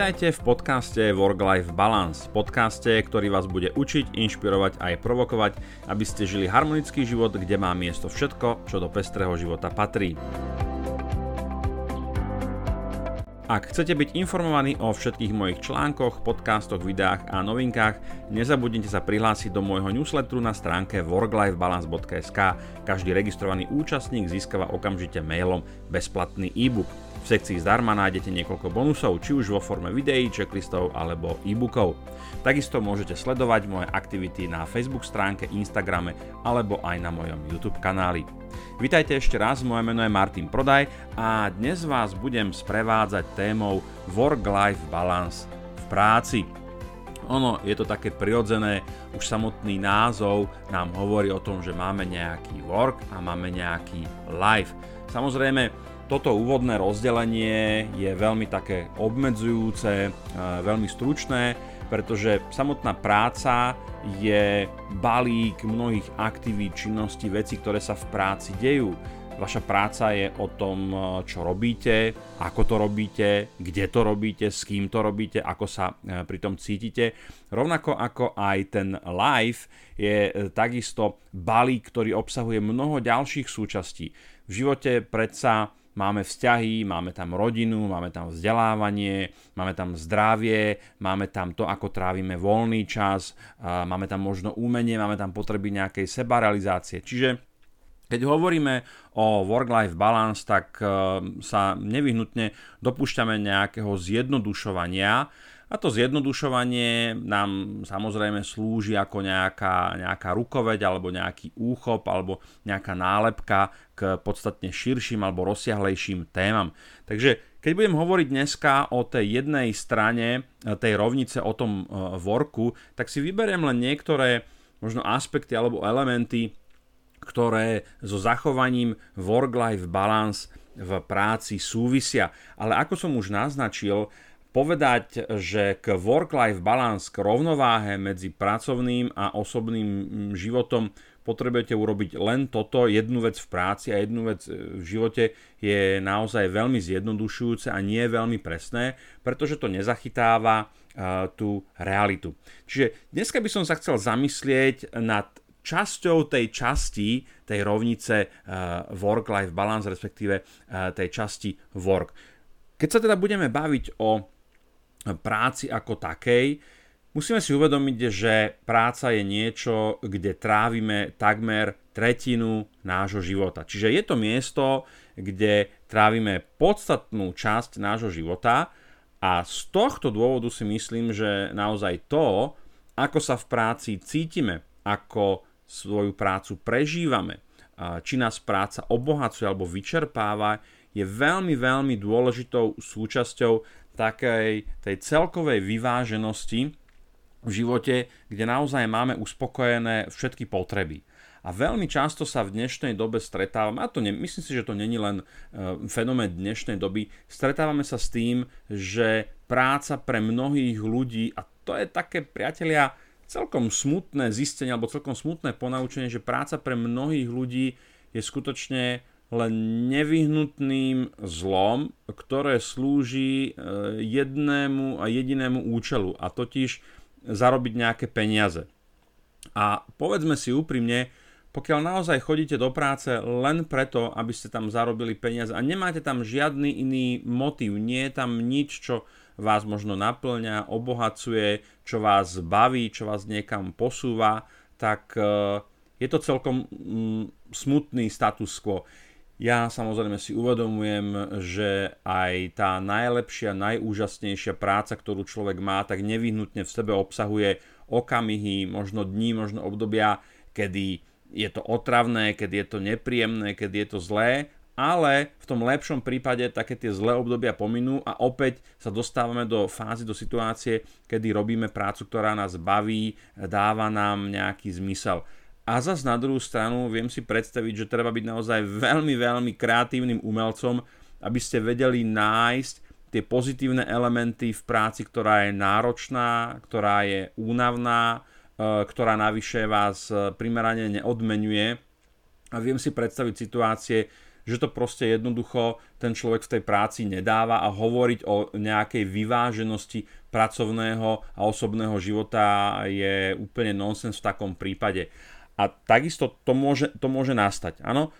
Vítajte v podcaste Work-Life Balance, podcaste, ktorý vás bude učiť, inšpirovať a aj provokovať, aby ste žili harmonický život, kde má miesto všetko, čo do pestrého života patrí. Ak chcete byť informovaní o všetkých mojich článkoch, podcastoch, videách a novinkách, nezabudnite sa prihlásiť do môjho newsletteru na stránke worklifebalance.sk. Každý registrovaný účastník získava okamžite mailom bezplatný e-book. V sekcii zdarma nájdete niekoľko bonusov, či už vo forme videí, checklistov alebo e-bookov. Takisto môžete sledovať moje aktivity na Facebook stránke, Instagrame alebo aj na mojom YouTube kanáli. Vítajte ešte raz, moje meno je Martin Prodaj a dnes vás budem sprevádzať témou Work-Life Balance v práci. Ono je to také prirodzené, už samotný názov nám hovorí o tom, že máme nejaký work a máme nejaký life. Samozrejme, toto úvodné rozdelenie je veľmi také obmedzujúce, e, veľmi stručné, pretože samotná práca je balík mnohých aktivít, činností, vecí, ktoré sa v práci dejú. Vaša práca je o tom, e, čo robíte, ako to robíte, kde to robíte, s kým to robíte, ako sa e, pri tom cítite. Rovnako ako aj ten life je takisto balík, ktorý obsahuje mnoho ďalších súčastí. V živote predsa máme vzťahy, máme tam rodinu, máme tam vzdelávanie, máme tam zdravie, máme tam to, ako trávime voľný čas, máme tam možno umenie, máme tam potreby nejakej sebarealizácie. Čiže keď hovoríme o work-life balance, tak e, sa nevyhnutne dopúšťame nejakého zjednodušovania, a to zjednodušovanie nám samozrejme slúži ako nejaká, nejaká rukoveď alebo nejaký úchop alebo nejaká nálepka k podstatne širším alebo rozsiahlejším témam. Takže keď budem hovoriť dneska o tej jednej strane e, tej rovnice, o tom e, worku, tak si vyberiem len niektoré možno aspekty alebo elementy, ktoré so zachovaním work-life balance v práci súvisia. Ale ako som už naznačil, povedať, že k work-life balance, k rovnováhe medzi pracovným a osobným mm, životom potrebujete urobiť len toto, jednu vec v práci a jednu vec e, v živote je naozaj veľmi zjednodušujúce a nie veľmi presné, pretože to nezachytáva uh, tú realitu. Čiže dneska by som sa chcel zamyslieť nad časťou tej časti, tej rovnice uh, work-life balance, respektíve tej časti work. Keď sa teda budeme baviť o práci ako takej, musíme si uvedomiť, že práca je niečo, kde trávime takmer tretinu nášho života. Čiže je to miesto, kde trávime podstatnú časť nášho života a z tohto dôvodu si myslím, že naozaj to, ako sa v práci cítime, ako svoju prácu prežívame, či nás práca obohacuje alebo vyčerpáva, je veľmi, veľmi dôležitou súčasťou takej tej celkovej vyváženosti v živote, kde naozaj máme uspokojené všetky potreby. A veľmi často sa v dnešnej dobe stretávame, a to ne, myslím si, že to není len uh, fenomén dnešnej doby, stretávame sa s tým, že práca pre mnohých ľudí, a to je také, priatelia, celkom smutné zistenie, alebo celkom smutné ponaučenie, že práca pre mnohých ľudí je skutočne len nevyhnutným zlom, ktoré slúži e, jednému a jedinému účelu, a totiž zarobiť nejaké peniaze. A povedzme si úprimne, pokiaľ naozaj chodíte do práce len preto, aby ste tam zarobili peniaze a nemáte tam žiadny iný motív, nie je tam nič, čo vás možno naplňa, obohacuje, čo vás baví, čo vás niekam posúva, tak e, je to celkom mm, smutný status quo. Ja samozrejme si uvedomujem, že aj tá najlepšia, najúžasnejšia práca, ktorú človek má, tak nevyhnutne v sebe obsahuje okamihy, možno dní, možno obdobia, kedy je to otravné, kedy je to nepríjemné, kedy je to zlé, ale v tom lepšom prípade také tie zlé obdobia pominú a opäť sa dostávame do fázy, do situácie, kedy robíme prácu, ktorá nás baví, dáva nám nejaký zmysel. A zase na druhú stranu viem si predstaviť, že treba byť naozaj veľmi, veľmi kreatívnym umelcom, aby ste vedeli nájsť tie pozitívne elementy v práci, ktorá je náročná, ktorá je únavná, e, ktorá navyše vás e, primerane neodmenuje. A viem si predstaviť situácie, že to proste jednoducho ten človek v tej práci nedáva a hovoriť o nejakej vyváženosti pracovného a osobného života je úplne nonsens v takom prípade. A takisto to môže, to môže nastať. Áno,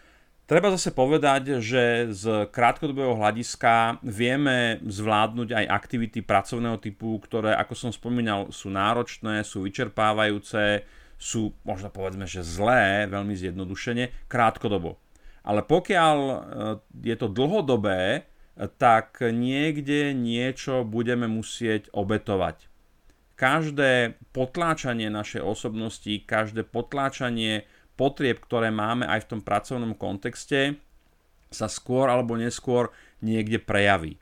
Treba zase povedať, že z krátkodobého hľadiska vieme zvládnuť aj aktivity pracovného typu, ktoré, ako som spomínal, sú náročné, sú vyčerpávajúce, sú možno povedzme, že zlé, veľmi zjednodušene, krátkodobo. Ale pokiaľ e, je to dlhodobé, tak niekde niečo budeme musieť obetovať. Každé potláčanie našej osobnosti, každé potláčanie potrieb, ktoré máme aj v tom pracovnom kontexte, sa skôr alebo neskôr niekde prejaví.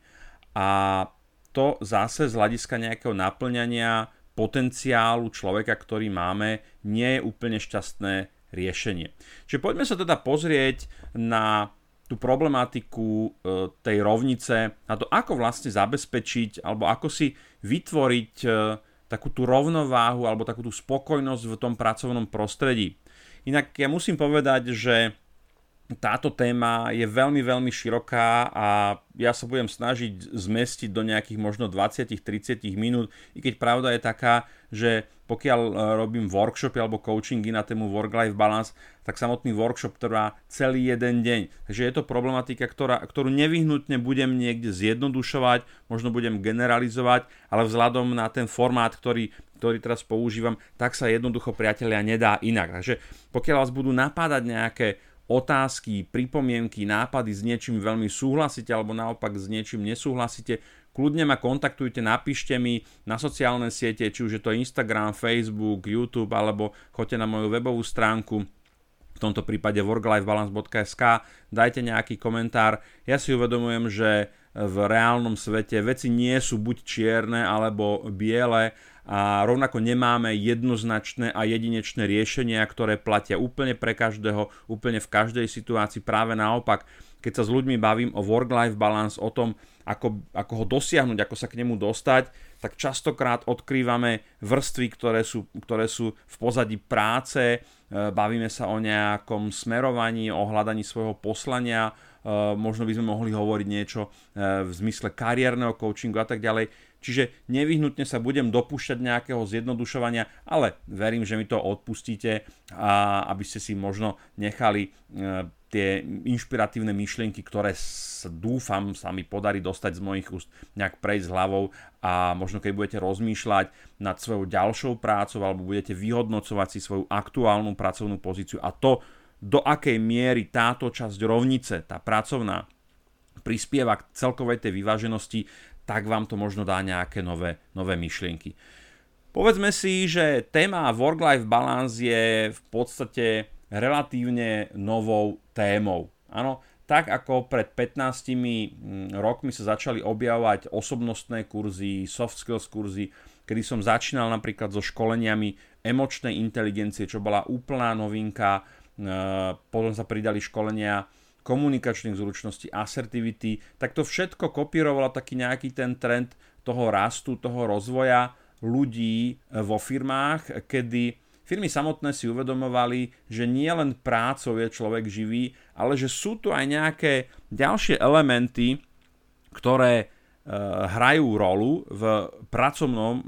A to zase z hľadiska nejakého naplňania potenciálu človeka, ktorý máme, nie je úplne šťastné riešenie. Čiže poďme sa teda pozrieť na tú problematiku e, tej rovnice, na to, ako vlastne zabezpečiť, alebo ako si vytvoriť e, takú tú rovnováhu, alebo takú tú spokojnosť v tom pracovnom prostredí. Inak ja musím povedať, že táto téma je veľmi, veľmi široká a ja sa budem snažiť zmestiť do nejakých možno 20-30 minút, i keď pravda je taká, že pokiaľ e, robím workshopy alebo coachingy na tému work-life balance, tak samotný workshop trvá celý jeden deň. Takže je to problematika, ktorá, ktorú nevyhnutne budem niekde zjednodušovať, možno budem generalizovať, ale vzhľadom na ten formát, ktorý ktorý teraz používam, tak sa jednoducho priatelia nedá inak. Takže pokiaľ vás budú napádať nejaké otázky, pripomienky, nápady s niečím veľmi súhlasíte alebo naopak s niečím nesúhlasíte, kľudne ma kontaktujte, napíšte mi na sociálne siete, či už je to Instagram, Facebook, YouTube alebo choďte na moju webovú stránku v tomto prípade worklifebalance.sk, dajte nejaký komentár. Ja si uvedomujem, že v reálnom svete veci nie sú buď čierne alebo biele a rovnako nemáme jednoznačné a jedinečné riešenia, ktoré platia úplne pre každého, úplne v každej situácii. Práve naopak, keď sa s ľuďmi bavím o work-life balance, o tom, ako, ako ho dosiahnuť, ako sa k nemu dostať, tak častokrát odkrývame vrstvy, ktoré sú, ktoré sú v pozadí práce, e, bavíme sa o nejakom smerovaní, o hľadaní svojho poslania, možno by sme mohli hovoriť niečo e, v zmysle kariérneho coachingu a tak ďalej. Čiže nevyhnutne sa budem dopúšťať nejakého zjednodušovania, ale verím, že mi to odpustíte a aby ste si možno nechali e, tie inšpiratívne myšlienky, ktoré dúfam sa mi podarí dostať z mojich úst, nejak prejsť hlavou a možno keď budete rozmýšľať nad svojou ďalšou prácou alebo budete vyhodnocovať si svoju aktuálnu pracovnú pozíciu a to, do akej miery táto časť rovnice, tá pracovná, prispieva k celkovej tej vyváženosti, tak vám to možno dá nejaké nové, nové myšlienky. Povedzme si, že téma work-life balance je v podstate relatívne novou témou. Áno, tak ako pred 15 mm, rokmi sa začali objavovať osobnostné kurzy, soft skills kurzy, kedy som začínal napríklad so školeniami emočnej inteligencie, čo bola úplná novinka, potom sa pridali školenia komunikačných zručností, asertivity, tak to všetko kopírovalo taký nejaký ten trend toho rastu, toho rozvoja ľudí e, vo firmách, kedy firmy samotné si uvedomovali, že nie len prácou je človek živý, ale že sú tu aj nejaké ďalšie elementy, ktoré e, hrajú rolu v pracovnom e,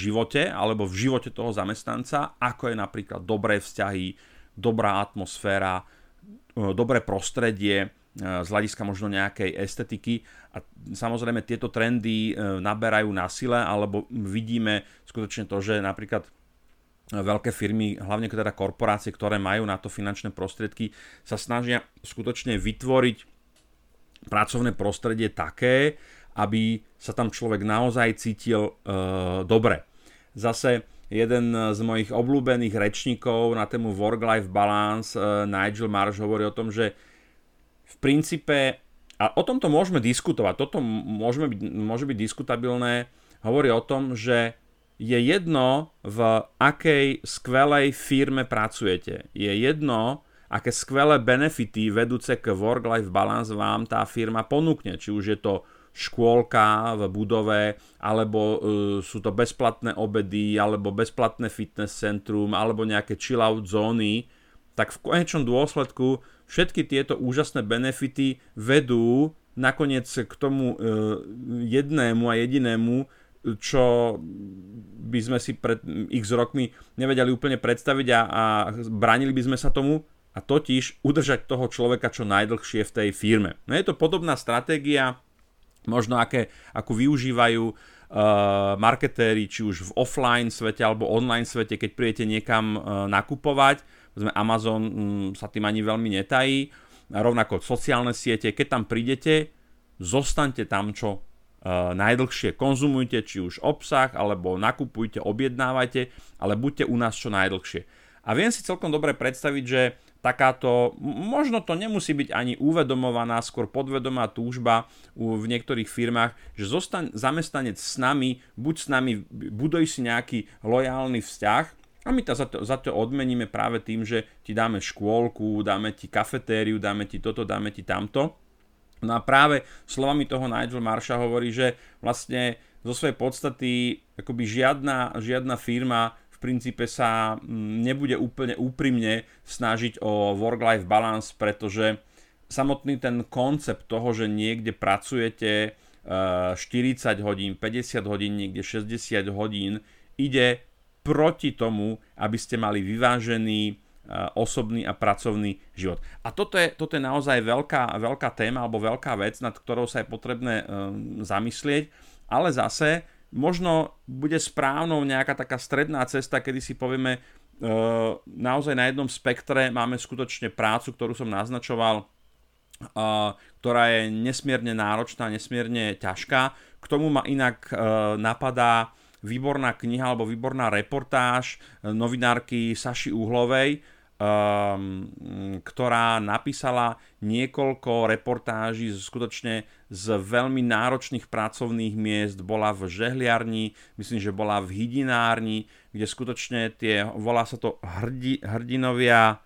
živote alebo v živote toho zamestnanca, ako je napríklad dobré vzťahy, dobrá atmosféra, E, dobré prostredie e, z hľadiska možno nejakej estetiky a samozrejme tieto trendy e, naberajú na sile alebo vidíme skutočne to, že napríklad veľké firmy, hlavne teda korporácie, ktoré majú na to finančné prostriedky, sa snažia skutočne vytvoriť pracovné prostredie také, aby sa tam človek naozaj cítil e, dobre. Zase jeden z mojich obľúbených rečníkov na tému work-life balance, uh, Nigel Marsh, hovorí o tom, že v princípe, a o tomto môžeme diskutovať, toto môžeme byť, môže byť diskutabilné, hovorí o tom, že je jedno, v akej skvelej firme pracujete. Je jedno, aké skvelé benefity vedúce k work-life balance vám tá firma ponúkne. Či už je to škôlka v budove, alebo uh, sú to bezplatné obedy, alebo bezplatné fitness centrum, alebo nejaké chill out zóny. tak v konečnom dôsledku všetky tieto úžasné benefity vedú nakoniec k tomu e, jednému a jedinému, čo by sme si pred x rokmi nevedeli úplne predstaviť a, a bránili by sme sa tomu, a totiž udržať toho človeka čo najdlhšie v tej firme. No je to podobná stratégia, možno aké, akú využívajú uh, marketéri, či už v offline svete alebo online svete, keď príjete niekam uh, nakupovať, Amazon um, sa tým ani veľmi netají, a rovnako sociálne siete, keď tam prídete, zostaňte tam čo uh, najdlhšie, konzumujte či už obsah, alebo nakupujte, objednávajte, ale buďte u nás čo najdlhšie. A viem si celkom dobre predstaviť, že takáto, možno to nemusí byť ani uvedomovaná, skôr podvedomá túžba v niektorých firmách, že zostaň zamestnanec s nami, buď s nami, buduj si nejaký lojálny vzťah a my to za, to za to odmeníme práve tým, že ti dáme škôlku, dáme ti kafetériu, dáme ti toto, dáme ti tamto. No a práve slovami toho Nigel Marsha hovorí, že vlastne zo svojej podstaty akoby žiadna, žiadna firma v princípe sa mm, nebude úplne úprimne snažiť o work-life balance, pretože samotný ten koncept toho, že niekde pracujete 40 eh, hodín, 50 hodín, niekde 60 hodín, ide proti tomu, aby ste mali vyvážený eh, osobný a pracovný život. A toto je, toto je naozaj veľká, veľká téma alebo veľká vec, nad ktorou sa je potrebné um, zamyslieť, ale zase možno bude správnou nejaká taká stredná cesta, kedy si povieme, e, naozaj na jednom spektre máme skutočne prácu, ktorú som naznačoval, e, ktorá je nesmierne náročná, nesmierne ťažká. K tomu ma inak e, napadá výborná kniha alebo výborná reportáž novinárky Saši Uhlovej, ktorá napísala niekoľko reportáží skutočne z veľmi náročných pracovných miest. Bola v žehliarni, myslím, že bola v hydinárni, kde skutočne tie, volá sa to hrdi, hrdinovia,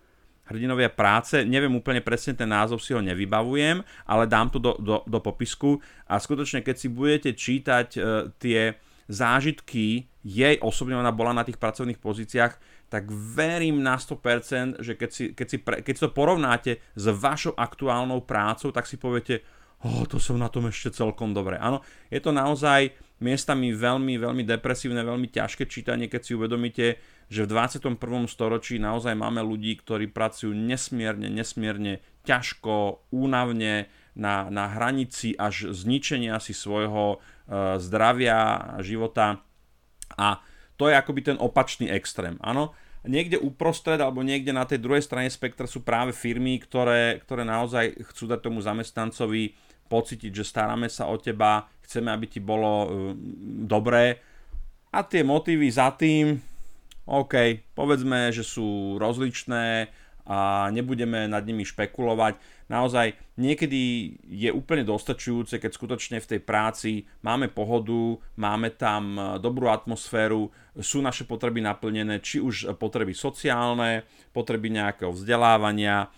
hrdinovia práce. Neviem úplne presne ten názov, si ho nevybavujem, ale dám to do, do, do popisku. A skutočne, keď si budete čítať uh, tie zážitky jej osobne, ona bola na tých pracovných pozíciách, tak verím na 100%, že keď si, keď si, pre, keď to porovnáte s vašou aktuálnou prácou, tak si poviete, oh, to som na tom ešte celkom dobre. Áno, je to naozaj miestami veľmi, veľmi depresívne, veľmi ťažké čítanie, keď si uvedomíte, že v 21. storočí naozaj máme ľudí, ktorí pracujú nesmierne, nesmierne ťažko, únavne, na, na hranici až zničenia si svojho uh, zdravia, života a to je akoby ten opačný extrém. Áno, niekde uprostred alebo niekde na tej druhej strane spektra sú práve firmy, ktoré, ktoré naozaj chcú dať tomu zamestnancovi pocítiť, že staráme sa o teba, chceme, aby ti bolo uh, dobré. A tie motívy za tým, OK, povedzme, že sú rozličné, a nebudeme nad nimi špekulovať. Naozaj niekedy je úplne dostačujúce, keď skutočne v tej práci máme pohodu, máme tam e, dobrú atmosféru, sú naše potreby naplnené, či už potreby sociálne, potreby nejakého vzdelávania,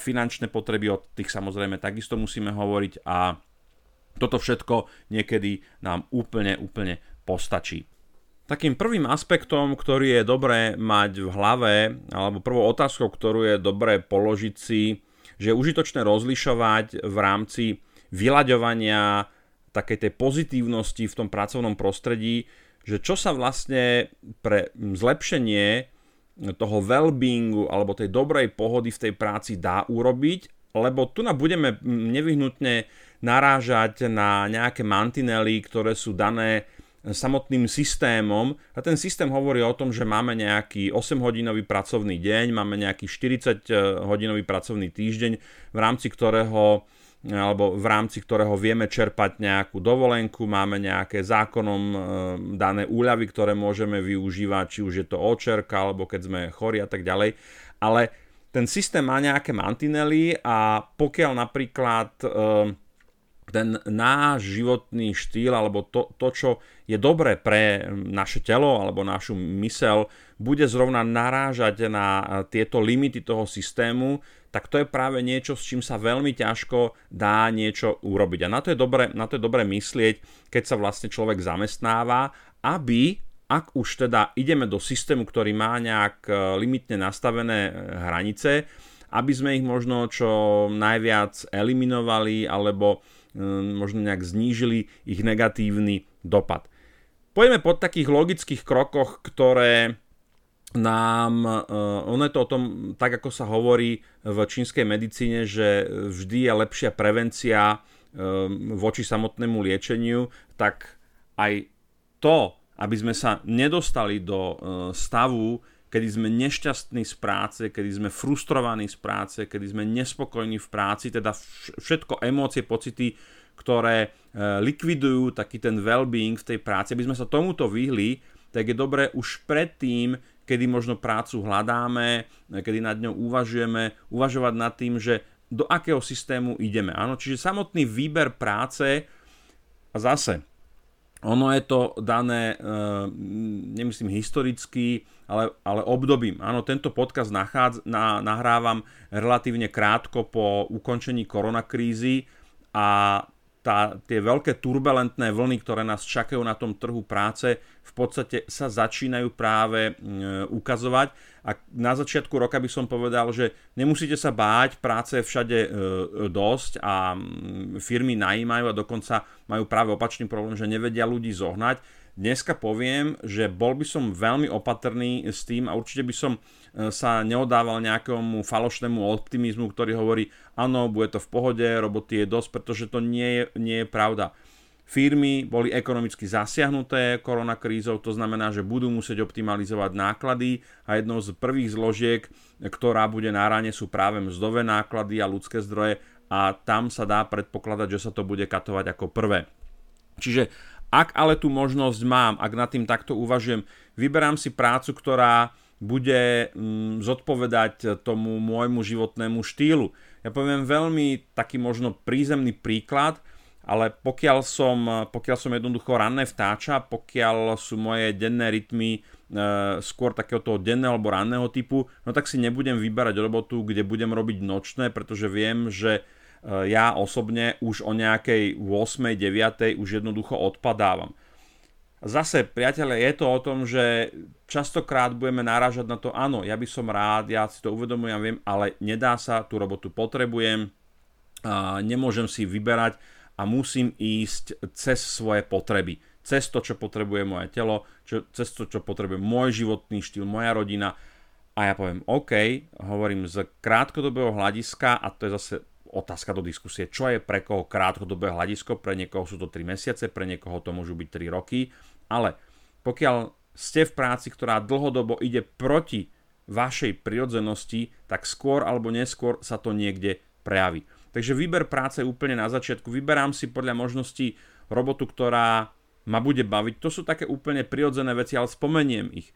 finančné potreby, od tých samozrejme takisto musíme hovoriť a toto všetko niekedy nám úplne, úplne postačí. Takým prvým aspektom, ktorý je dobré mať v hlave, alebo prvou otázkou, ktorú je dobré položiť si, že je užitočné rozlišovať v rámci vyľaďovania takej tej pozitívnosti v tom pracovnom prostredí, že čo sa vlastne pre zlepšenie toho well-beingu alebo tej dobrej pohody v tej práci dá urobiť, lebo tu na budeme nevyhnutne narážať na nejaké mantinely, ktoré sú dané samotným systémom a ten systém hovorí o tom, že máme nejaký 8-hodinový pracovný deň, máme nejaký 40-hodinový pracovný týždeň, v rámci ktorého alebo v rámci ktorého vieme čerpať nejakú dovolenku, máme nejaké zákonom e, dané úľavy, ktoré môžeme využívať, či už je to očerka, alebo keď sme chorí a tak ďalej. Ale ten systém má nejaké mantinely a pokiaľ napríklad ten náš životný štýl alebo to, to, čo je dobré pre naše telo alebo našu mysel, bude zrovna narážať na tieto limity toho systému, tak to je práve niečo, s čím sa veľmi ťažko dá niečo urobiť. A na to je dobre, na to je dobre myslieť, keď sa vlastne človek zamestnáva, aby ak už teda ideme do systému, ktorý má nejak e, limitne nastavené e, hranice, aby sme ich možno čo najviac eliminovali alebo možno nejak znížili ich negatívny dopad. Pojeme po takých logických krokoch, ktoré nám, ono je to o tom, tak ako sa hovorí v čínskej medicíne, že vždy je lepšia prevencia voči samotnému liečeniu, tak aj to, aby sme sa nedostali do stavu, kedy sme nešťastní z práce, kedy sme frustrovaní z práce, kedy sme nespokojní v práci, teda všetko emócie, pocity, ktoré e, likvidujú taký ten well-being v tej práci, aby sme sa tomuto vyhli, tak je dobré už predtým, kedy možno prácu hľadáme, kedy nad ňou uvažujeme, uvažovať nad tým, že do akého systému ideme. Áno, čiže samotný výber práce a zase ono je to dané, e, nemyslím historicky, ale, ale obdobím. Áno, tento podcast nachádz, na, nahrávam relatívne krátko po ukončení koronakrízy a tá, tie veľké turbulentné vlny, ktoré nás čakajú na tom trhu práce, v podstate sa začínajú práve e, ukazovať. A na začiatku roka by som povedal, že nemusíte sa báť, práce je všade e, dosť a firmy najímajú a dokonca majú práve opačný problém, že nevedia ľudí zohnať Dneska poviem, že bol by som veľmi opatrný s tým a určite by som e, sa neodával nejakému falošnému optimizmu, ktorý hovorí, áno, bude to v pohode, roboty je dosť, pretože to nie je, nie je pravda. Firmy boli ekonomicky zasiahnuté koronakrízou, to znamená, že budú musieť optimalizovať náklady a jednou z prvých zložiek, ktorá bude na ráne, sú práve mzdové náklady a ľudské zdroje a tam sa dá predpokladať, že sa to bude katovať ako prvé. Čiže ak ale tú možnosť mám, ak nad tým takto uvažujem, vyberám si prácu, ktorá bude mm, zodpovedať tomu môjmu životnému štýlu. Ja poviem veľmi taký možno prízemný príklad, ale pokiaľ som, pokiaľ som jednoducho ranné vtáča, pokiaľ sú moje denné rytmy e, skôr takého toho denného alebo ranného typu, no tak si nebudem vyberať robotu, kde budem robiť nočné, pretože viem, že ja osobne už o nejakej 8. 9. už jednoducho odpadávam. Zase, priateľe, je to o tom, že častokrát budeme náražať na to, áno, ja by som rád, ja si to uvedomujem, viem, ale nedá sa, tú robotu potrebujem, nemôžem si vyberať a musím ísť cez svoje potreby. Cez to, čo potrebuje moje telo, čo, cez to, čo potrebuje môj životný štýl, moja rodina. A ja poviem, OK, hovorím z krátkodobého hľadiska, a to je zase otázka do diskusie, čo je pre koho krátkodobé hľadisko, pre niekoho sú to 3 mesiace, pre niekoho to môžu byť 3 roky, ale pokiaľ ste v práci, ktorá dlhodobo ide proti vašej prirodzenosti, tak skôr alebo neskôr sa to niekde prejaví. Takže výber práce úplne na začiatku. Vyberám si podľa možností robotu, ktorá ma bude baviť. To sú také úplne prirodzené veci, ale spomeniem ich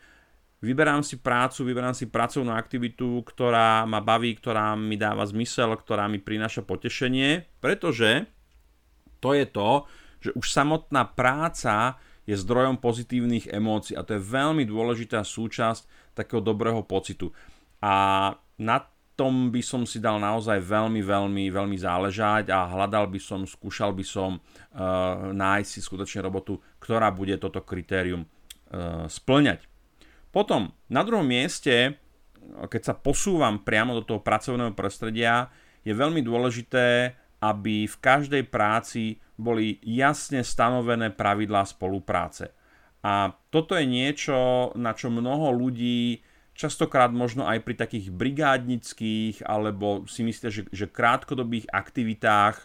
vyberám si prácu, vyberám si pracovnú aktivitu, ktorá ma baví, ktorá mi dáva zmysel, ktorá mi prináša potešenie, pretože to je to, že už samotná práca je zdrojom pozitívnych emócií a to je veľmi dôležitá súčasť takého dobrého pocitu. A na tom by som si dal naozaj veľmi, veľmi, veľmi záležať a hľadal by som, skúšal by som uh, nájsť si skutočne robotu, ktorá bude toto kritérium uh, splňať. Potom na druhom mieste, keď sa posúvam priamo do toho pracovného prostredia, je veľmi dôležité, aby v každej práci boli jasne stanovené pravidlá spolupráce. A toto je niečo, na čo mnoho ľudí častokrát možno aj pri takých brigádnických alebo si myslia, že, že krátkodobých aktivitách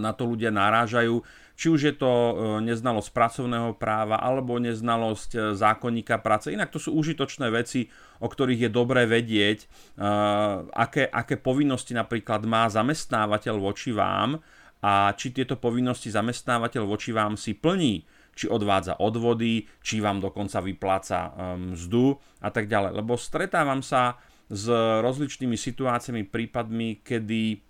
na to ľudia narážajú, či už je to e, neznalosť pracovného práva alebo neznalosť e, zákonníka práce. Inak to sú užitočné veci, o ktorých je dobré vedieť, e, aké, aké povinnosti napríklad má zamestnávateľ voči vám a či tieto povinnosti zamestnávateľ voči vám si plní či odvádza odvody, či vám dokonca vypláca mzdu a tak ďalej. Lebo stretávam sa s rozličnými situáciami, prípadmi, kedy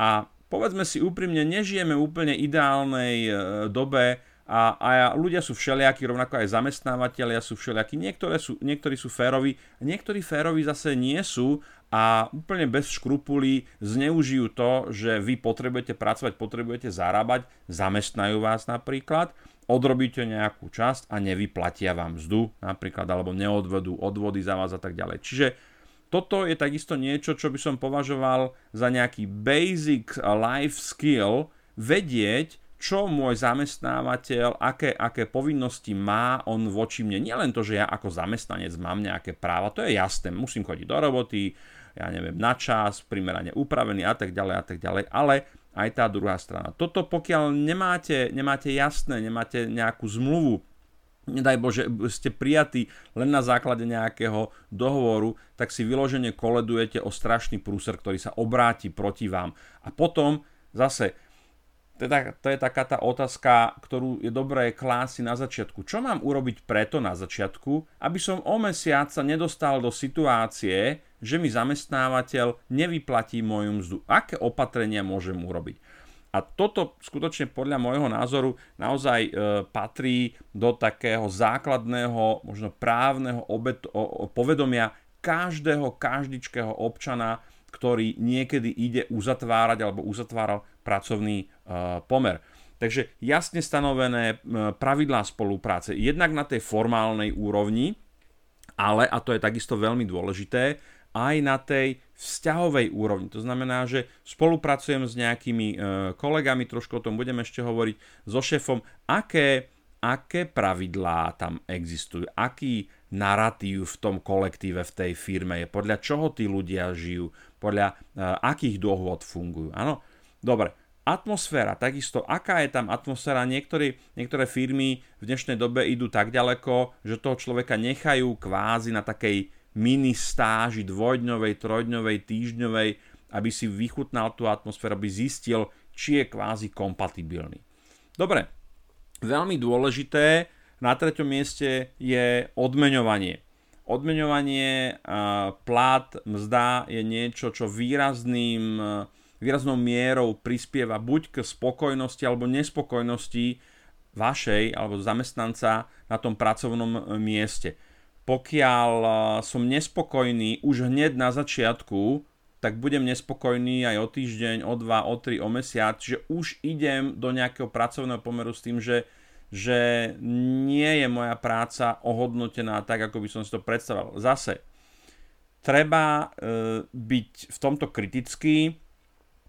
a povedzme si úprimne, nežijeme úplne ideálnej e, dobe a, a ľudia sú všelijakí, rovnako aj zamestnávateľia sú všelijakí. Sú, niektorí sú féroví, niektorí féroví zase nie sú a úplne bez škrupulí zneužijú to, že vy potrebujete pracovať, potrebujete zarábať, zamestnajú vás napríklad odrobíte nejakú časť a nevyplatia vám mzdu napríklad, alebo neodvedú odvody za vás a tak ďalej. Čiže toto je takisto niečo, čo by som považoval za nejaký basic life skill, vedieť, čo môj zamestnávateľ, aké, aké povinnosti má on voči mne. Nielen to, že ja ako zamestnanec mám nejaké práva, to je jasné, musím chodiť do roboty, ja neviem, na čas, primerane upravený a tak ďalej a tak ďalej, ale aj tá druhá strana. Toto pokiaľ nemáte, nemáte jasné, nemáte nejakú zmluvu, nedaj Bože, ste prijatí len na základe nejakého dohovoru, tak si vyložene koledujete o strašný prúser, ktorý sa obráti proti vám. A potom zase, to je, to je taká tá otázka, ktorú je dobré klásiť na začiatku. Čo mám urobiť preto na začiatku, aby som o mesiac sa nedostal do situácie, že mi zamestnávateľ nevyplatí moju mzdu. Aké opatrenia môžem urobiť? A toto skutočne podľa môjho názoru naozaj e, patrí do takého základného, možno právneho obet, o, o, povedomia každého, každičkého občana, ktorý niekedy ide uzatvárať alebo uzatváral pracovný e, pomer. Takže jasne stanovené e, pravidlá spolupráce, jednak na tej formálnej úrovni, ale, a to je takisto veľmi dôležité, aj na tej vzťahovej úrovni. To znamená, že spolupracujem s nejakými e, kolegami, trošku o tom budeme ešte hovoriť, so šéfom, aké, aké pravidlá tam existujú, aký narratív v tom kolektíve, v tej firme je, podľa čoho tí ľudia žijú, podľa e, akých dohôd fungujú. Áno, dobre, atmosféra, takisto, aká je tam atmosféra, Niektorí, niektoré firmy v dnešnej dobe idú tak ďaleko, že toho človeka nechajú kvázi na takej mini stáži dvojdňovej, trojdňovej, týždňovej, aby si vychutnal tú atmosféru, aby zistil, či je kvázi kompatibilný. Dobre, veľmi dôležité, na treťom mieste je odmeňovanie. Odmeňovanie, plat, mzda je niečo, čo výrazným, výraznou mierou prispieva buď k spokojnosti alebo nespokojnosti vašej alebo zamestnanca na tom pracovnom mieste pokiaľ eh, som nespokojný už hneď na začiatku, tak budem nespokojný aj o týždeň, o dva, o tri, o mesiac, čiže už idem do nejakého pracovného pomeru s tým, že, že nie je moja práca ohodnotená tak, ako by som si to predstavoval. Zase, treba e, byť v tomto kritický.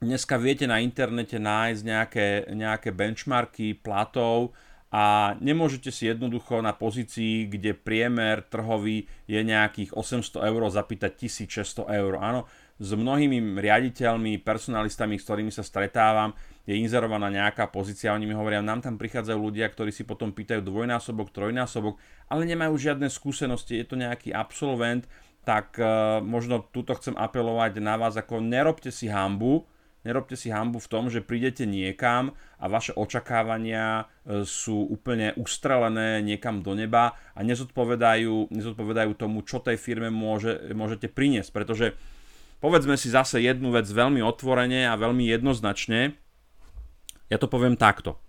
Dneska viete na internete nájsť nejaké, nejaké benchmarky platov, a nemôžete si jednoducho na pozícii, kde priemer trhový je nejakých 800 eur, zapýtať 1600 eur. Áno, s mnohými riaditeľmi, personalistami, s ktorými sa stretávam, je inzerovaná nejaká pozícia, oni mi hovoria, nám tam prichádzajú ľudia, ktorí si potom pýtajú dvojnásobok, trojnásobok, ale nemajú žiadne skúsenosti, je to nejaký absolvent, tak uh, možno túto chcem apelovať na vás, ako nerobte si hambu, Nerobte si hambu v tom, že prídete niekam a vaše očakávania e, sú úplne ustrelené niekam do neba a nezodpovedajú, nezodpovedajú tomu, čo tej firme môže, môžete priniesť. Pretože povedzme si zase jednu vec veľmi otvorene a veľmi jednoznačne. Ja to poviem takto.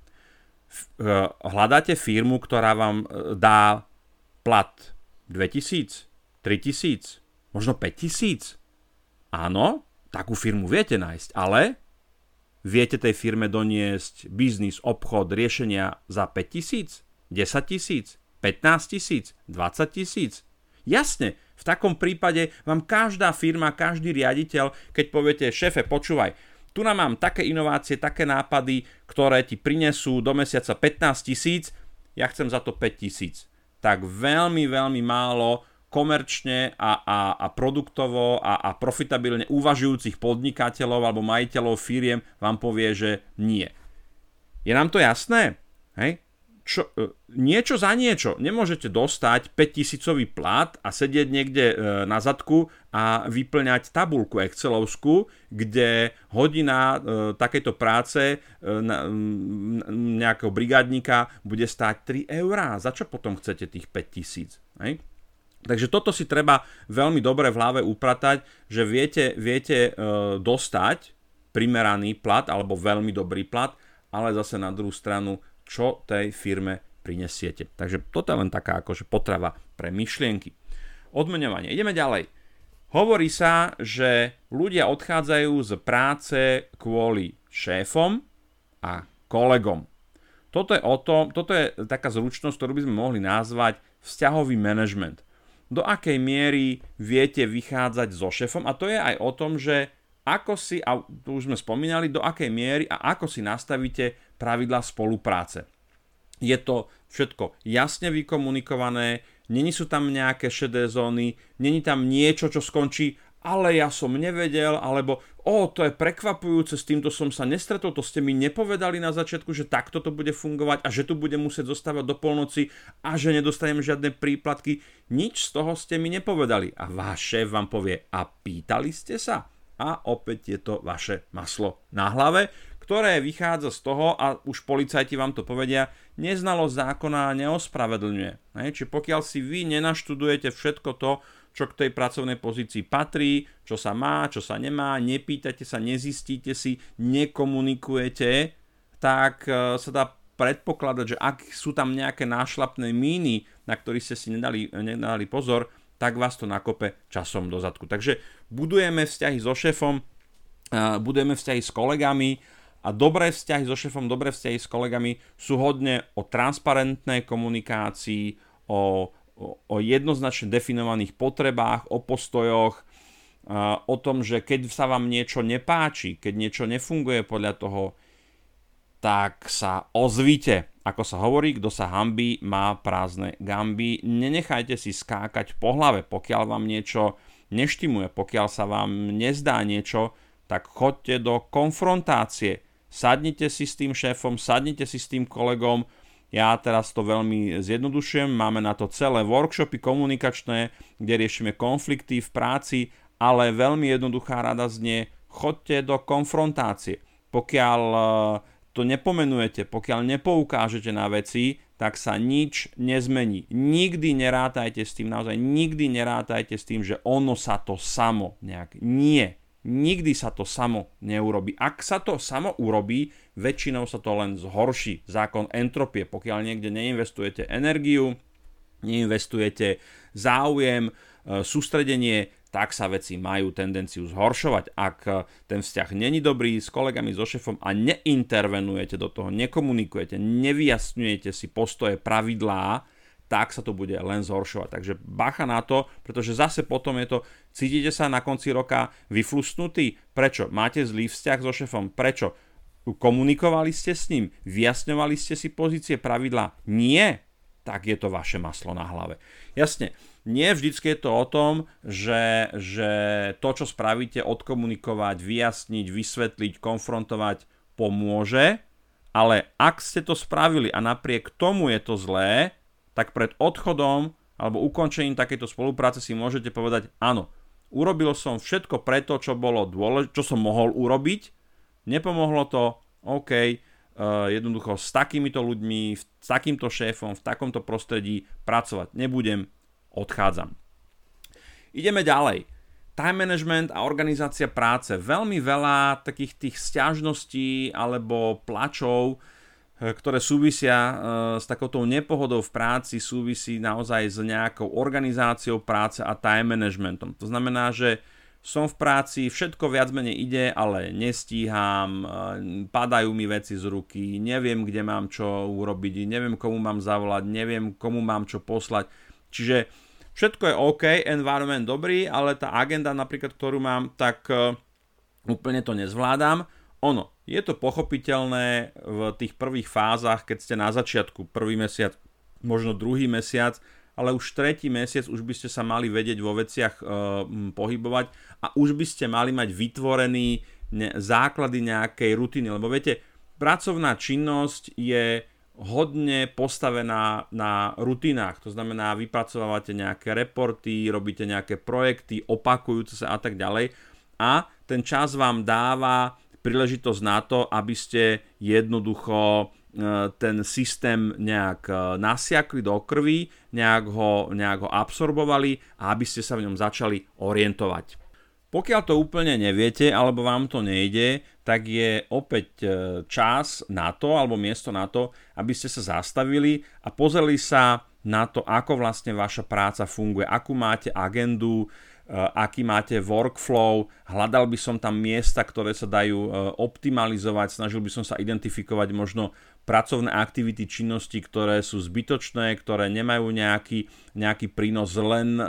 E, hľadáte firmu, ktorá vám e, dá plat 2000, 3000, možno 5000. Áno, takú firmu viete nájsť, ale viete tej firme doniesť biznis, obchod, riešenia za 5 tisíc, 10 tisíc, 15 tisíc, 20 tisíc. Jasne, v takom prípade vám každá firma, každý riaditeľ, keď poviete, šéfe, počúvaj, tu nám mám také inovácie, také nápady, ktoré ti prinesú do mesiaca 15 tisíc, ja chcem za to 5 tisíc. Tak veľmi, veľmi málo komerčne a, a, a produktovo a, a profitabilne uvažujúcich podnikateľov alebo majiteľov firiem vám povie, že nie. Je nám to jasné? Hej? Čo, e, niečo za niečo. Nemôžete dostať 5000 plat a sedieť niekde e, na zadku a vyplňať tabulku Excelovskú, kde hodina e, takejto práce nejakého brigádnika bude stáť 3 eurá. Za čo potom chcete tých 5000? Hej? Takže toto si treba veľmi dobre v hlave upratať, že viete, viete e, dostať primeraný plat alebo veľmi dobrý plat, ale zase na druhú stranu, čo tej firme prinesiete. Takže toto je len taká akože potrava pre myšlienky. Odmeňovanie. Ideme ďalej. Hovorí sa, že ľudia odchádzajú z práce kvôli šéfom a kolegom. Toto je, o tom, toto je taká zručnosť, ktorú by sme mohli nazvať vzťahový management. Do akej miery viete vychádzať so šefom a to je aj o tom, že ako si, a tu už sme spomínali, do akej miery a ako si nastavíte pravidla spolupráce. Je to všetko jasne vykomunikované, není sú tam nejaké šedé zóny, není tam niečo, čo skončí ale ja som nevedel, alebo o, to je prekvapujúce, s týmto som sa nestretol, to ste mi nepovedali na začiatku, že takto to bude fungovať a že tu bude musieť zostávať do polnoci a že nedostanem žiadne príplatky. Nič z toho ste mi nepovedali. A váš šéf vám povie, a pýtali ste sa? A opäť je to vaše maslo na hlave, ktoré vychádza z toho, a už policajti vám to povedia, neznalo zákona neospravedlňuje. Čiže pokiaľ si vy nenaštudujete všetko to, čo k tej pracovnej pozícii patrí, čo sa má, čo sa nemá, nepýtate sa, nezistíte si, nekomunikujete, tak e, sa dá predpokladať, že ak sú tam nejaké nášlapné míny, na ktorých ste si nedali, nedali pozor, tak vás to nakope časom do zadku. Takže budujeme vzťahy so šéfom, e, budujeme vzťahy s kolegami a dobré vzťahy so šéfom, dobré vzťahy s kolegami sú hodne o transparentnej komunikácii, o o jednoznačne definovaných potrebách, o postojoch, o tom, že keď sa vám niečo nepáči, keď niečo nefunguje podľa toho, tak sa ozvite. Ako sa hovorí, kto sa hambí, má prázdne gamby. Nenechajte si skákať po hlave, pokiaľ vám niečo neštimuje, pokiaľ sa vám nezdá niečo, tak chodte do konfrontácie. Sadnite si s tým šéfom, sadnite si s tým kolegom, ja teraz to veľmi zjednodušujem, máme na to celé workshopy komunikačné, kde riešime konflikty v práci, ale veľmi jednoduchá rada znie, chodte do konfrontácie. Pokiaľ e, to nepomenujete, pokiaľ nepoukážete na veci, tak sa nič nezmení. Nikdy nerátajte s tým, naozaj nikdy nerátajte s tým, že ono sa to samo nejak. Nie. Nikdy sa to samo neurobi. Ak sa to samo urobí, väčšinou sa to len zhorší. Zákon entropie, pokiaľ niekde neinvestujete energiu, neinvestujete záujem, e, sústredenie, tak sa veci majú tendenciu zhoršovať. Ak e, ten vzťah není dobrý s kolegami, so šefom a neintervenujete do toho, nekomunikujete, nevyjasňujete si postoje, pravidlá, tak sa to bude len zhoršovať. Takže bacha na to, pretože zase potom je to, cítite sa na konci roka vyflusnutí. Prečo? Máte zlý vzťah so šefom. Prečo? Komunikovali ste s ním? Vyjasňovali ste si pozície, pravidlá? Nie? Tak je to vaše maslo na hlave. Jasne, nie vždycky je to o tom, že, že to, čo spravíte, odkomunikovať, vyjasniť, vysvetliť, konfrontovať, pomôže, ale ak ste to spravili a napriek tomu je to zlé, tak pred odchodom alebo ukončením takejto spolupráce si môžete povedať, áno, urobil som všetko preto, čo bolo dôlež- čo som mohol urobiť, nepomohlo to, OK, uh, jednoducho s takýmito ľuďmi, s takýmto šéfom, v takomto prostredí pracovať nebudem, odchádzam. Ideme ďalej. Time management a organizácia práce. Veľmi veľa takých tých stiažností alebo plačov E, ktoré súvisia e, s takouto nepohodou v práci, súvisí naozaj s nejakou organizáciou práce a time managementom. To znamená, že som v práci, všetko viac menej ide, ale nestíham, e, padajú mi veci z ruky, neviem, kde mám čo urobiť, neviem, komu mám zavolať, neviem, komu mám čo poslať. Čiže všetko je OK, environment dobrý, ale tá agenda napríklad, ktorú mám, tak úplne to nezvládam. Ono, je to pochopiteľné v tých prvých fázach, keď ste na začiatku, prvý mesiac, možno druhý mesiac, ale už tretí mesiac už by ste sa mali vedieť vo veciach e, pohybovať a už by ste mali mať vytvorený ne, základy nejakej rutiny, lebo viete, pracovná činnosť je hodne postavená na rutinách, to znamená, vypracovávate nejaké reporty, robíte nejaké projekty, opakujúce sa a tak ďalej. A ten čas vám dáva príležitosť na to, aby ste jednoducho ten systém nejak e, nasiakli do krvi, nejak ho, nejak ho absorbovali a aby ste sa v ňom začali orientovať. Pokiaľ to úplne neviete alebo vám to nejde, tak je opäť e, čas na to alebo miesto na to, aby ste sa zastavili a pozreli sa na to, ako vlastne vaša práca funguje, akú máte agendu, aký máte workflow, hľadal by som tam miesta, ktoré sa dajú optimalizovať, snažil by som sa identifikovať možno pracovné aktivity, činnosti, ktoré sú zbytočné, ktoré nemajú nejaký, nejaký prínos, len e,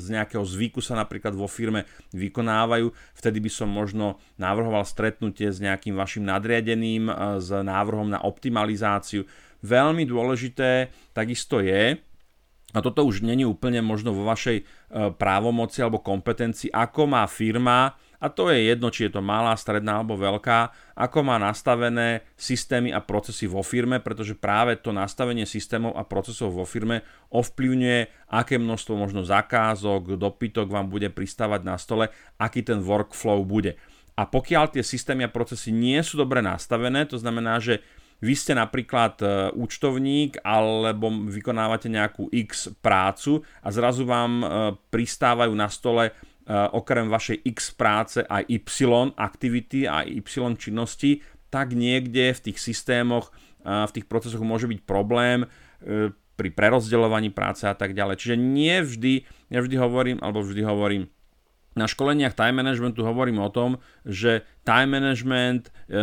z nejakého zvyku sa napríklad vo firme vykonávajú. Vtedy by som možno navrhoval stretnutie s nejakým vašim nadriadeným, e, s návrhom na optimalizáciu. Veľmi dôležité takisto je, a toto už není úplne možno vo vašej e, právomoci alebo kompetencii, ako má firma a to je jedno, či je to malá, stredná alebo veľká, ako má nastavené systémy a procesy vo firme, pretože práve to nastavenie systémov a procesov vo firme ovplyvňuje, aké množstvo možno zakázok, dopytok vám bude pristávať na stole, aký ten workflow bude. A pokiaľ tie systémy a procesy nie sú dobre nastavené, to znamená, že vy ste napríklad e, účtovník alebo vykonávate nejakú X prácu a zrazu vám e, pristávajú na stole okrem vašej X práce aj Y aktivity a Y činnosti, tak niekde v tých systémoch, eh, v tých procesoch môže byť problém eh, pri prerozdeľovaní práce a tak ďalej. Čiže nie vždy, ja vždy hovorím, alebo vždy hovorím, na školeniach time managementu hovorím o tom, že time management e,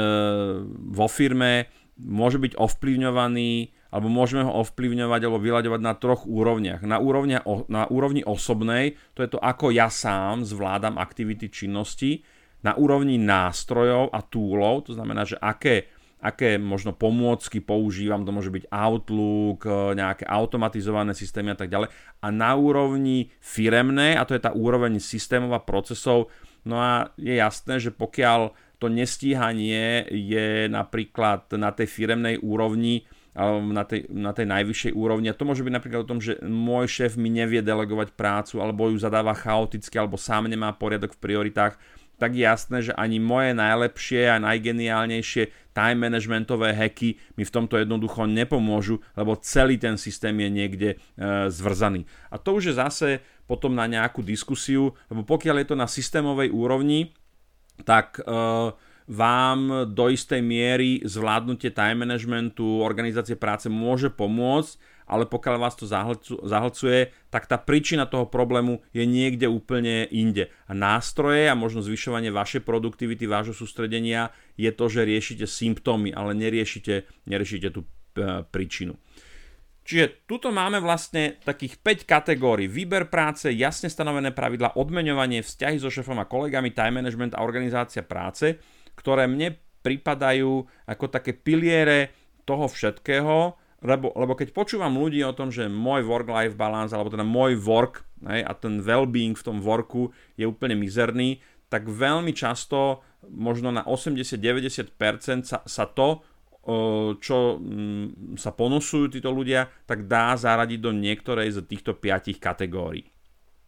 vo firme môže byť ovplyvňovaný alebo môžeme ho ovplyvňovať alebo vyľaďovať na troch úrovniach. Na úrovni, na úrovni osobnej, to je to, ako ja sám zvládam aktivity činnosti, na úrovni nástrojov a túlov, to znamená, že aké, aké možno pomôcky používam, to môže byť Outlook, nejaké automatizované systémy a tak ďalej. A na úrovni firemnej, a to je tá úroveň systémov a procesov, no a je jasné, že pokiaľ to nestíhanie je napríklad na tej firemnej úrovni na tej, na tej najvyššej úrovni. A to môže byť napríklad o tom, že môj šéf mi nevie delegovať prácu, alebo ju zadáva chaoticky, alebo sám nemá poriadok v prioritách, tak je jasné, že ani moje najlepšie a najgeniálnejšie time managementové hacky mi v tomto jednoducho nepomôžu, lebo celý ten systém je niekde e, zvrzaný. A to už je zase potom na nejakú diskusiu, lebo pokiaľ je to na systémovej úrovni, tak e, vám do istej miery zvládnutie time managementu, organizácie práce môže pomôcť, ale pokiaľ vás to zahlcuje, tak tá príčina toho problému je niekde úplne inde. A nástroje a možno zvyšovanie vašej produktivity, vášho sústredenia je to, že riešite symptómy, ale neriešite, neriešite tú e, príčinu. Čiže tuto máme vlastne takých 5 kategórií. Výber práce, jasne stanovené pravidla, odmeňovanie, vzťahy so šefom a kolegami, time management a organizácia práce ktoré mne pripadajú ako také piliere toho všetkého, lebo, lebo keď počúvam ľudí o tom, že môj work-life balance, alebo teda môj work hej, a ten well-being v tom worku je úplne mizerný, tak veľmi často, možno na 80-90% sa, sa to, čo mm, sa ponusujú títo ľudia, tak dá zaradiť do niektorej z týchto piatich kategórií.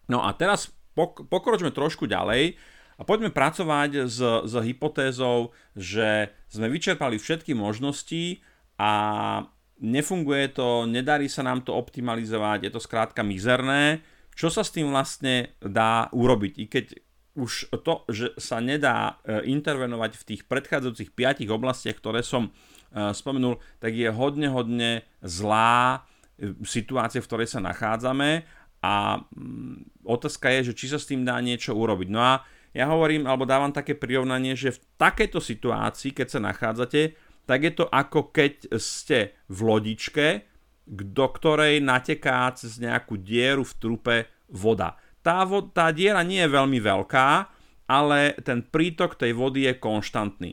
No a teraz pok- pokročme trošku ďalej a poďme pracovať s, s hypotézou, že sme vyčerpali všetky možnosti a nefunguje to, nedarí sa nám to optimalizovať, je to skrátka mizerné. Čo sa s tým vlastne dá urobiť? I keď už to, že sa nedá e, intervenovať v tých predchádzajúcich piatich oblastiach, ktoré som e, spomenul, tak je hodne, hodne zlá e, situácia, v ktorej sa nachádzame a mm, otázka je, že či sa s tým dá niečo urobiť. No a ja hovorím, alebo dávam také prirovnanie, že v takejto situácii, keď sa nachádzate, tak je to ako keď ste v lodičke, do ktorej nateká cez nejakú dieru v trupe voda. Tá, vo- tá diera nie je veľmi veľká, ale ten prítok tej vody je konštantný.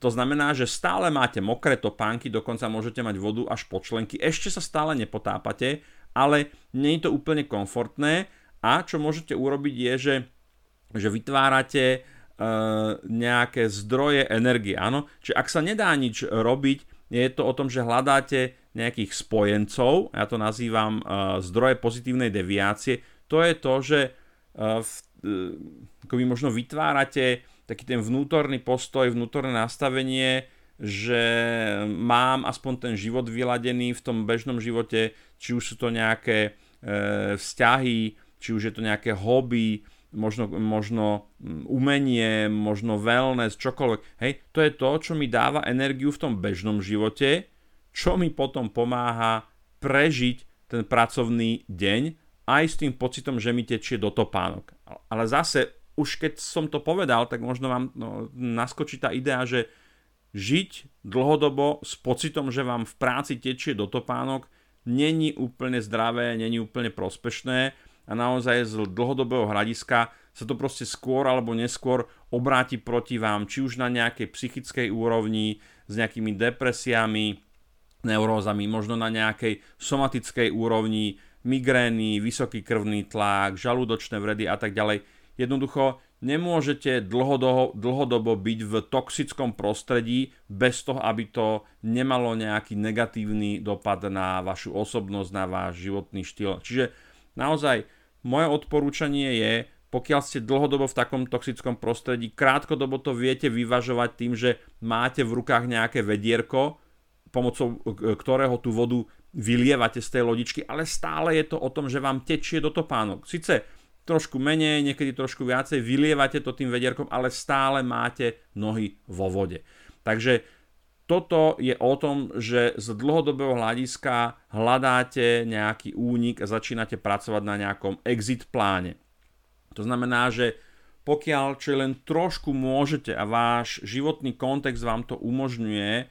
To znamená, že stále máte mokré topánky, dokonca môžete mať vodu až po členky, ešte sa stále nepotápate, ale nie je to úplne komfortné a čo môžete urobiť je, že že vytvárate e, nejaké zdroje energie. Áno? Čiže ak sa nedá nič robiť, je to o tom, že hľadáte nejakých spojencov, ja to nazývam e, zdroje pozitívnej deviácie, to je to, že e, v, ako vy možno vytvárate taký ten vnútorný postoj, vnútorné nastavenie, že mám aspoň ten život vyladený v tom bežnom živote, či už sú to nejaké e, vzťahy, či už je to nejaké hobby, možno, možno mm, umenie, možno wellness, čokoľvek. Hej, to je to, čo mi dáva energiu v tom bežnom živote, čo mi potom pomáha prežiť ten pracovný deň aj s tým pocitom, že mi tečie do topánok. Ale zase, už keď som to povedal, tak možno vám no, naskočí tá idea, že žiť dlhodobo s pocitom, že vám v práci tečie do topánok, není úplne zdravé, není úplne prospešné a naozaj z dlhodobého hľadiska sa to proste skôr alebo neskôr obráti proti vám, či už na nejakej psychickej úrovni, s nejakými depresiami, neurózami, možno na nejakej somatickej úrovni, migrény, vysoký krvný tlak, žalúdočné vredy a tak ďalej. Jednoducho nemôžete dlhodobo, dlhodobo byť v toxickom prostredí bez toho, aby to nemalo nejaký negatívny dopad na vašu osobnosť, na váš životný štýl. Čiže naozaj moje odporúčanie je, pokiaľ ste dlhodobo v takom toxickom prostredí, krátkodobo to viete vyvažovať tým, že máte v rukách nejaké vedierko, pomocou ktorého tú vodu vylievate z tej lodičky, ale stále je to o tom, že vám tečie do topánok. Sice trošku menej, niekedy trošku viacej, vylievate to tým vedierkom, ale stále máte nohy vo vode. Takže toto je o tom, že z dlhodobého hľadiska hľadáte nejaký únik a začínate pracovať na nejakom exit pláne. To znamená, že pokiaľ čo len trošku môžete a váš životný kontext vám to umožňuje,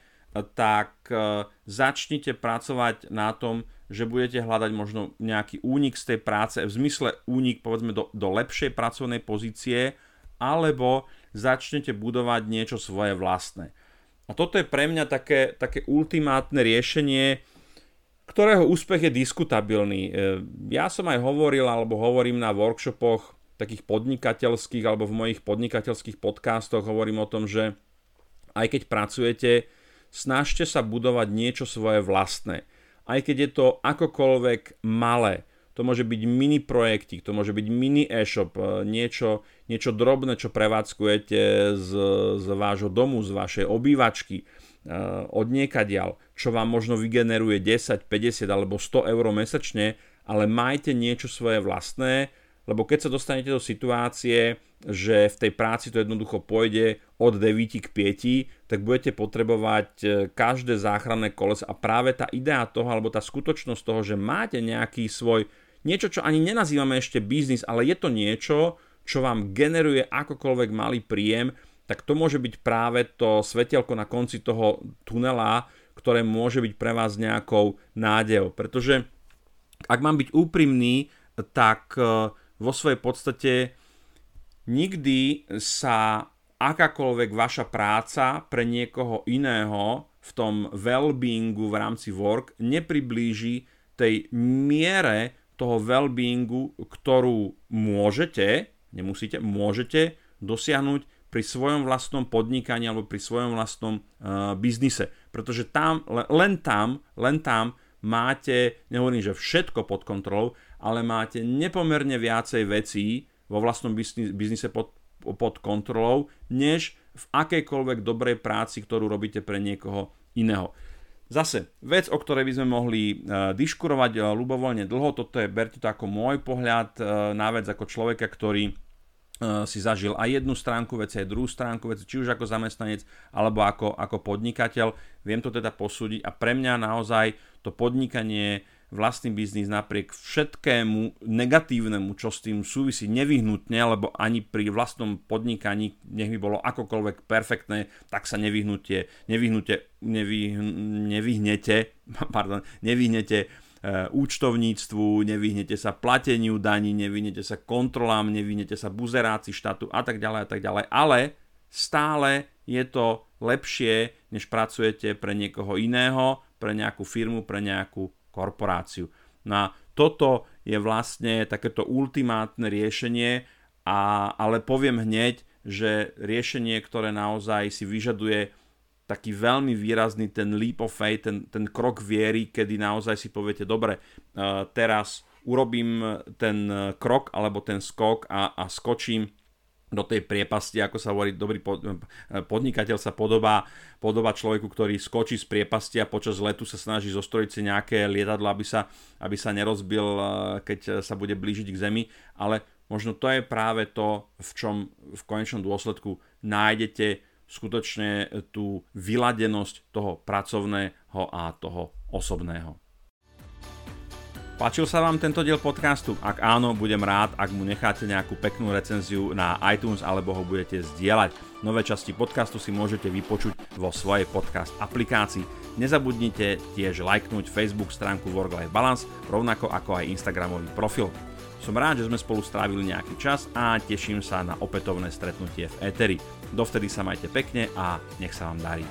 tak e, začnite pracovať na tom, že budete hľadať možno nejaký únik z tej práce, v zmysle únik povedzme do, do lepšej pracovnej pozície, alebo začnete budovať niečo svoje vlastné. A toto je pre mňa také, také ultimátne riešenie, ktorého úspech je diskutabilný. E, ja som aj hovoril, alebo hovorím na workshopoch takých podnikateľských alebo v mojich podnikateľských podcastoch hovorím o tom, že aj keď pracujete, snažte sa budovať niečo svoje vlastné. Aj keď je to akokoľvek malé, to môže byť mini projektik, to môže byť mini e-shop, e, niečo, niečo drobné, čo prevádzkujete z, z vášho domu, z vašej obývačky, e, od niekadiaľ, čo vám možno vygeneruje 10, 50 alebo 100 eur mesačne, ale majte niečo svoje vlastné, lebo keď sa dostanete do situácie, že v tej práci to jednoducho pôjde od 9 k 5, tak budete potrebovať e, každé záchranné koleso a práve tá idea toho, alebo tá skutočnosť toho, že máte nejaký svoj, niečo, čo ani nenazývame ešte biznis, ale je to niečo, čo vám generuje akokoľvek malý príjem, tak to môže byť práve to svetelko na konci toho tunela, ktoré môže byť pre vás nejakou nádejou. Pretože ak mám byť úprimný, tak e, vo svojej podstate nikdy sa akákoľvek vaša práca pre niekoho iného v tom well-beingu v rámci work nepriblíži tej miere toho well-beingu, ktorú môžete, nemusíte, môžete dosiahnuť pri svojom vlastnom podnikaní alebo pri svojom vlastnom uh, biznise. Pretože tam, len tam, len tam máte, nehovorím, že všetko pod kontrolou, ale máte nepomerne viacej vecí vo vlastnom biznise pod, pod kontrolou, než v akejkoľvek dobrej práci, ktorú robíte pre niekoho iného. Zase, vec, o ktorej by sme mohli uh, diškurovať uh, ľubovoľne dlho, toto je, berte to ako môj pohľad uh, na vec ako človeka, ktorý si zažil aj jednu stránku veci, aj druhú stránku veci, či už ako zamestnanec alebo ako, ako podnikateľ. Viem to teda posúdiť a pre mňa naozaj to podnikanie vlastný biznis napriek všetkému negatívnemu, čo s tým súvisí nevyhnutne, lebo ani pri vlastnom podnikaní, nech by bolo akokoľvek perfektné, tak sa nevyhnutie, nevyhnute, nevy, nevyhnete, pardon, nevyhnete e, účtovníctvu, nevyhnete sa plateniu daní, nevyhnete sa kontrolám, nevyhnete sa buzerácii štátu a tak ďalej a tak ďalej, ale stále je to lepšie, než pracujete pre niekoho iného, pre nejakú firmu, pre nejakú korporáciu. No a toto je vlastne takéto ultimátne riešenie, a, ale poviem hneď, že riešenie, ktoré naozaj si vyžaduje taký veľmi výrazný ten leap of faith, ten, ten krok viery, kedy naozaj si poviete, dobre, uh, teraz urobím ten krok alebo ten skok a, a skočím do tej priepasti, ako sa hovorí, dobrý podnikateľ sa podobá, podobá človeku, ktorý skočí z priepasti a počas letu sa snaží zostrojiť si nejaké lietadlo, aby sa, aby sa nerozbil, eh, keď sa bude blížiť k Zemi, ale možno to je práve to, v čom v konečnom dôsledku nájdete skutočne tú vyladenosť toho pracovného a toho osobného. Páčil sa vám tento diel podcastu? Ak áno, budem rád, ak mu necháte nejakú peknú recenziu na iTunes alebo ho budete zdieľať. Nové časti podcastu si môžete vypočuť vo svojej podcast aplikácii. Nezabudnite tiež lajknúť Facebook stránku Work-Life Balance, rovnako ako aj Instagramový profil. Som rád, že sme spolu strávili nejaký čas a teším sa na opätovné stretnutie v Eteri. Dovtedy sa majte pekne a nech sa vám darí.